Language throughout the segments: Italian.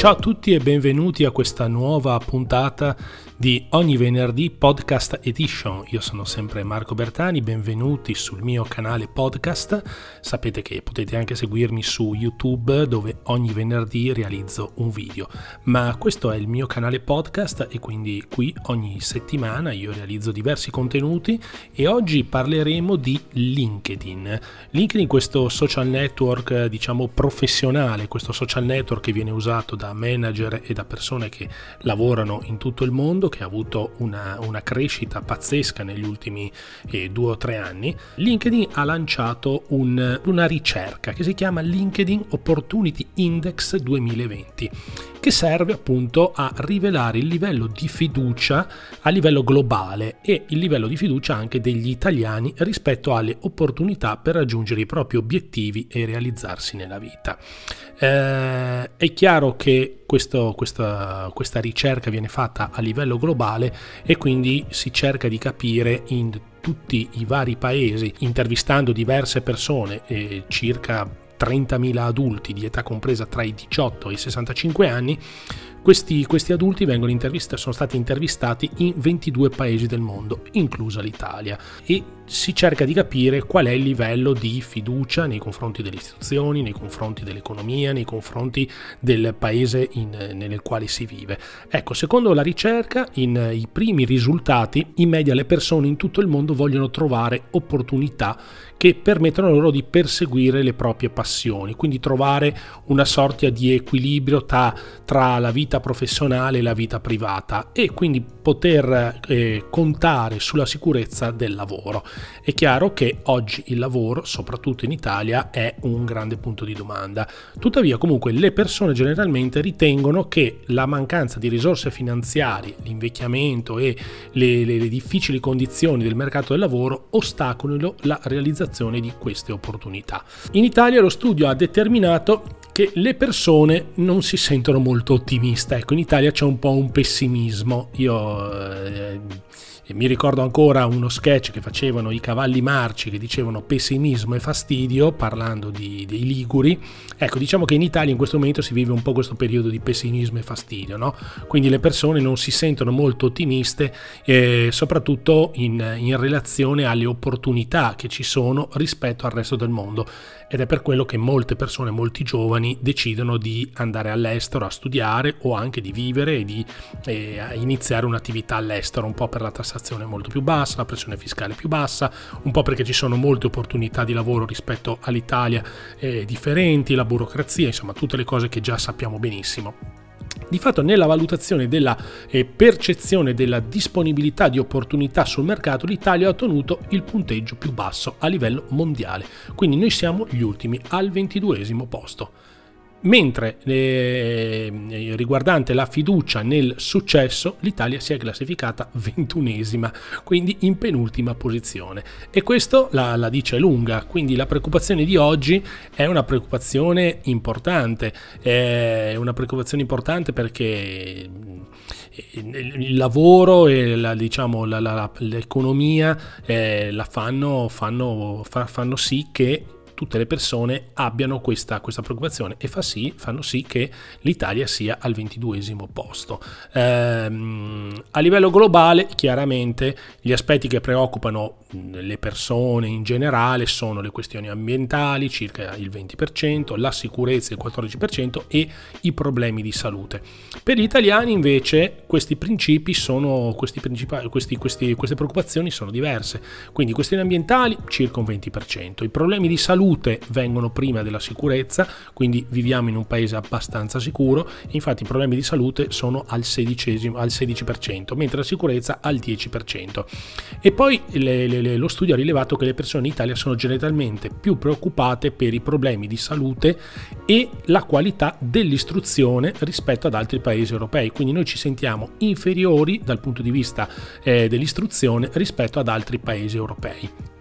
Ciao a tutti e benvenuti a questa nuova puntata di ogni venerdì podcast edition. Io sono sempre Marco Bertani, benvenuti sul mio canale podcast. Sapete che potete anche seguirmi su YouTube dove ogni venerdì realizzo un video. Ma questo è il mio canale podcast e quindi qui ogni settimana io realizzo diversi contenuti e oggi parleremo di LinkedIn. LinkedIn questo social network diciamo professionale, questo social network che viene usato da manager e da persone che lavorano in tutto il mondo che ha avuto una, una crescita pazzesca negli ultimi eh, due o tre anni, LinkedIn ha lanciato un, una ricerca che si chiama LinkedIn Opportunity Index 2020 che serve appunto a rivelare il livello di fiducia a livello globale e il livello di fiducia anche degli italiani rispetto alle opportunità per raggiungere i propri obiettivi e realizzarsi nella vita. Eh, è chiaro che questo, questa, questa ricerca viene fatta a livello globale e quindi si cerca di capire in tutti i vari paesi, intervistando diverse persone, eh, circa 30.000 adulti di età compresa tra i 18 e i 65 anni, questi, questi adulti sono stati intervistati in 22 paesi del mondo, inclusa l'Italia, e si cerca di capire qual è il livello di fiducia nei confronti delle istituzioni, nei confronti dell'economia, nei confronti del paese in, nel quale si vive. Ecco, secondo la ricerca, in i primi risultati, in media le persone in tutto il mondo vogliono trovare opportunità che permettono loro di perseguire le proprie passioni, quindi trovare una sorta di equilibrio tra, tra la vita professionale e la vita privata e quindi poter eh, contare sulla sicurezza del lavoro. È chiaro che oggi il lavoro, soprattutto in Italia, è un grande punto di domanda. Tuttavia, comunque, le persone generalmente ritengono che la mancanza di risorse finanziarie, l'invecchiamento e le, le, le difficili condizioni del mercato del lavoro ostacolino la realizzazione di queste opportunità. In Italia lo studio ha determinato che le persone non si sentono molto ottimiste. Ecco, in Italia c'è un po' un pessimismo. Io eh, mi ricordo ancora uno sketch che facevano i cavalli marci che dicevano pessimismo e fastidio parlando di, dei Liguri. Ecco, diciamo che in Italia in questo momento si vive un po' questo periodo di pessimismo e fastidio, no? Quindi le persone non si sentono molto ottimiste, eh, soprattutto in, in relazione alle opportunità che ci sono rispetto al resto del mondo ed è per quello che molte persone, molti giovani decidono di andare all'estero a studiare o anche di vivere e di eh, iniziare un'attività all'estero, un po' per la tassazione molto più bassa, la pressione fiscale più bassa, un po' perché ci sono molte opportunità di lavoro rispetto all'Italia eh, differenti, la burocrazia, insomma tutte le cose che già sappiamo benissimo. Di fatto nella valutazione della eh, percezione della disponibilità di opportunità sul mercato l'Italia ha ottenuto il punteggio più basso a livello mondiale, quindi noi siamo gli ultimi al ventiduesimo posto mentre eh, riguardante la fiducia nel successo l'Italia si è classificata ventunesima, quindi in penultima posizione. E questo la, la, dice lunga, quindi la preoccupazione di oggi è una preoccupazione importante, è una preoccupazione importante perché eh, il lavoro e la, diciamo, la, l'economia eh, fanno, fanno, fa, fanno sì che tutte le persone abbiano questa, questa preoccupazione e fa sì, fanno sì che l'Italia sia al ventiduesimo posto. Ehm, a livello globale, chiaramente, gli aspetti che preoccupano le persone in generale sono le questioni ambientali, circa il 20%, la sicurezza il 14% e i problemi di salute. Per gli italiani invece questi principi sono, questi questi, questi, queste preoccupazioni sono diverse, quindi questioni ambientali circa un 20%, i problemi di salute salute vengono prima della sicurezza, quindi viviamo in un paese abbastanza sicuro, infatti i problemi di salute sono al, 16, al 16%, mentre la sicurezza al 10%. E poi le, le, lo studio ha rilevato che le persone in Italia sono generalmente più preoccupate per i problemi di salute e la qualità dell'istruzione rispetto ad altri paesi europei, quindi noi ci sentiamo inferiori dal punto di vista eh, dell'istruzione rispetto ad altri paesi europei.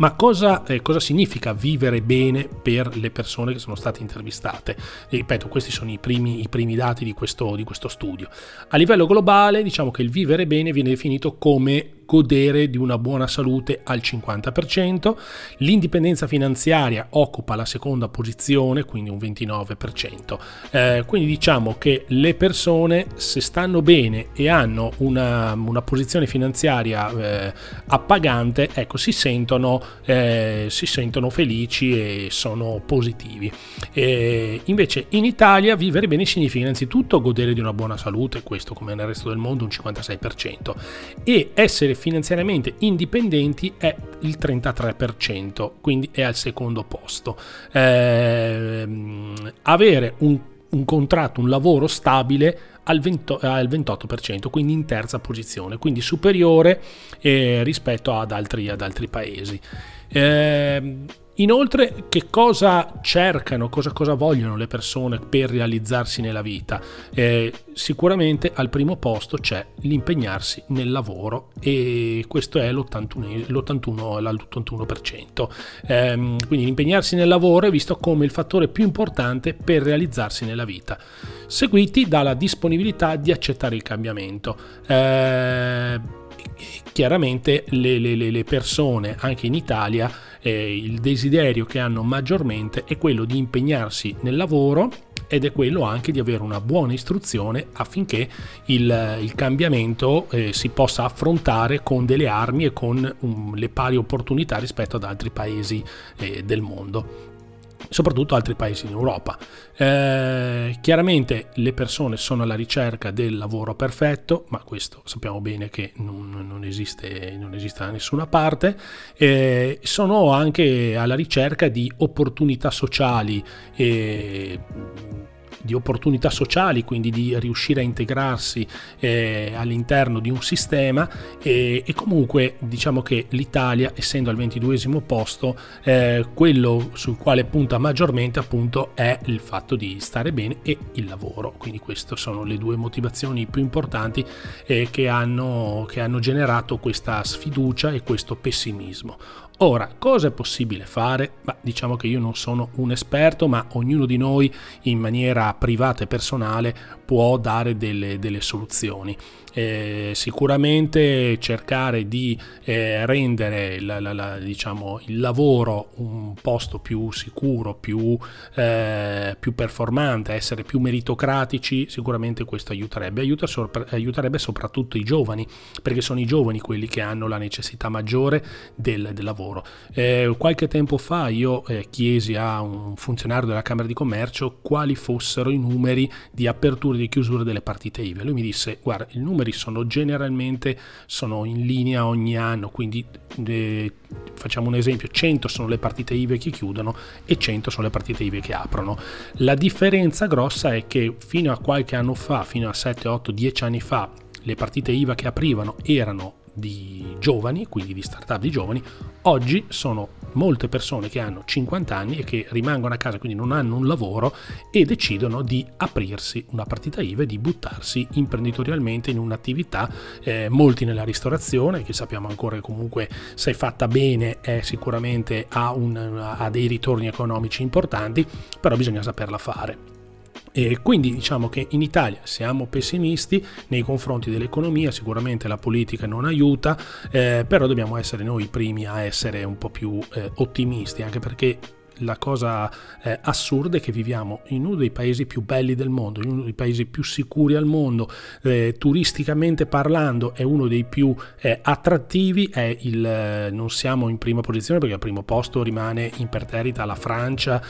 Ma cosa, eh, cosa, significa vivere bene per le persone che sono state intervistate? E ripeto, questi sono i primi, i primi dati di questo, di questo studio. A livello globale, diciamo che il vivere bene viene definito come godere di una buona salute al 50%, l'indipendenza finanziaria occupa la seconda posizione, quindi un 29%. Eh, quindi diciamo che le persone se stanno bene e hanno una, una posizione finanziaria eh, appagante, ecco, si sentono, eh, si sentono felici e sono positivi. E invece in Italia vivere bene significa innanzitutto godere di una buona salute, questo come nel resto del mondo un 56%, e essere finanziariamente indipendenti è il 33%, quindi è al secondo posto. Eh, avere un, un contratto, un lavoro stabile al, 20, al 28%, quindi in terza posizione, quindi superiore eh, rispetto ad altri, ad altri paesi. Eh, Inoltre, che cosa cercano, cosa, cosa, vogliono le persone per realizzarsi nella vita? Eh, sicuramente al primo posto c'è l'impegnarsi nel lavoro e questo è l'81, l'81, l'81%. Eh, quindi l'impegnarsi nel lavoro è visto come il fattore più importante per realizzarsi nella vita, seguiti dalla disponibilità di accettare il cambiamento. Eh, chiaramente le, le, le persone anche in Italia eh, il desiderio che hanno maggiormente è quello di impegnarsi nel lavoro ed è quello anche di avere una buona istruzione affinché il, il cambiamento eh, si possa affrontare con delle armi e con um, le pari opportunità rispetto ad altri paesi eh, del mondo soprattutto altri paesi in Europa. Eh, chiaramente le persone sono alla ricerca del lavoro perfetto, ma questo sappiamo bene che non, non, esiste, non esiste, da nessuna parte, eh, sono anche alla ricerca di opportunità sociali. Eh, di opportunità sociali, quindi di riuscire a integrarsi eh, all'interno di un sistema e, e, comunque diciamo che l'Italia, essendo al 22 posto, eh, quello sul quale punta maggiormente appunto è il fatto di stare bene e il lavoro. Quindi queste sono le due motivazioni più importanti eh, che, hanno, che hanno generato questa sfiducia e questo pessimismo. Ora, cosa è possibile fare? Bah, diciamo che io non sono un esperto, ma ognuno di noi in maniera privata e personale può dare delle, delle soluzioni. Eh, sicuramente cercare di eh, rendere la, la, la, diciamo, il lavoro un posto più sicuro, più, eh, più, performante, essere più meritocratici, sicuramente questo aiuterebbe. Aiuta sopra, aiuterebbe soprattutto i giovani, perché sono i giovani quelli che hanno la necessità maggiore del, del lavoro. Eh, qualche tempo fa io eh, chiesi a un funzionario della Camera di Commercio quali fossero i numeri di apertura e di chiusura delle partite IVA. Lui mi disse, guarda, il numero numeri sono generalmente sono in linea ogni anno, quindi eh, facciamo un esempio, 100 sono le partite IVE che chiudono e 100 sono le partite IVE che aprono. La differenza grossa è che fino a qualche anno fa, fino a 7, 8, 10 anni fa, le partite IVA che aprivano erano di giovani, quindi di startup di giovani, oggi sono molte persone che hanno 50 anni e che rimangono a casa, quindi non hanno un lavoro e decidono di aprirsi una partita IVA e di buttarsi imprenditorialmente in un'attività, eh, molti nella ristorazione, che sappiamo ancora che comunque se fatta bene è sicuramente ha, un, ha dei ritorni economici importanti, però bisogna saperla fare. E quindi diciamo che in Italia siamo pessimisti nei confronti dell'economia, sicuramente la politica non aiuta, eh, però dobbiamo essere noi i primi a essere un po' più eh, ottimisti, anche perché la cosa eh, assurda è che viviamo in uno dei paesi più belli del mondo, in uno dei paesi più sicuri al mondo, eh, turisticamente parlando è uno dei più eh, attrattivi, è il, eh, non siamo in prima posizione perché al primo posto rimane imperterrita la Francia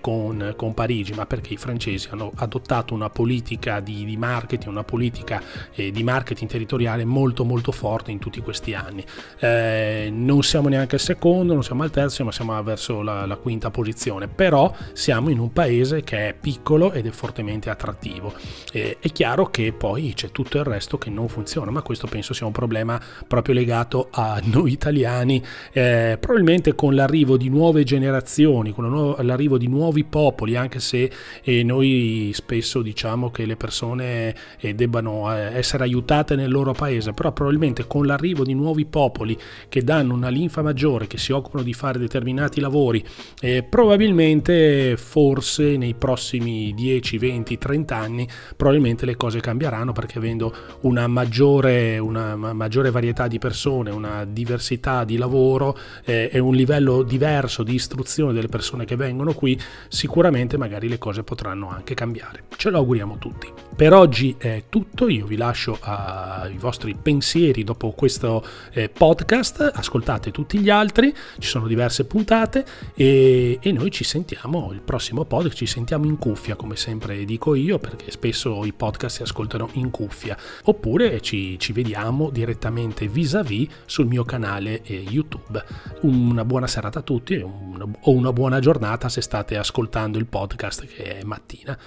con, con, Parigi, ma perché i francesi hanno adottato una politica di, di marketing, una politica eh, di marketing territoriale molto molto forte in tutti questi anni. Eh, non siamo neanche al secondo, non siamo al terzo, ma siamo verso la, la quinta quinta posizione, però siamo in un paese che è piccolo ed è fortemente attrattivo. E, è chiaro che poi c'è tutto il resto che non funziona, ma questo penso sia un problema proprio legato a noi italiani, eh, probabilmente con l'arrivo di nuove generazioni, con l'arrivo di nuovi popoli, anche se eh, noi spesso diciamo che le persone eh, debbano eh, essere aiutate nel loro paese, però probabilmente con l'arrivo di nuovi popoli che danno una linfa maggiore, che si occupano di fare determinati lavori, E probabilmente, forse nei prossimi 10, 20, 30 anni, probabilmente le cose cambieranno perché avendo una maggiore, una maggiore varietà di persone, una diversità di lavoro eh, e un livello diverso di istruzione delle persone che vengono qui, sicuramente magari le cose potranno anche cambiare. Ce lo auguriamo tutti. Per oggi è tutto, io vi lascio ai vostri pensieri dopo questo eh, podcast, ascoltate tutti gli altri, ci sono diverse puntate e, e noi ci sentiamo il prossimo podcast, ci sentiamo in cuffia come sempre dico io perché spesso i podcast si ascoltano in cuffia oppure ci, ci vediamo direttamente vis-à-vis sul mio canale eh, YouTube. Una buona serata a tutti o una buona giornata se state ascoltando il podcast che è mattina.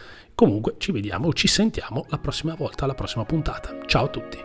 Comunque ci vediamo, ci sentiamo la prossima volta, alla prossima puntata. Ciao a tutti.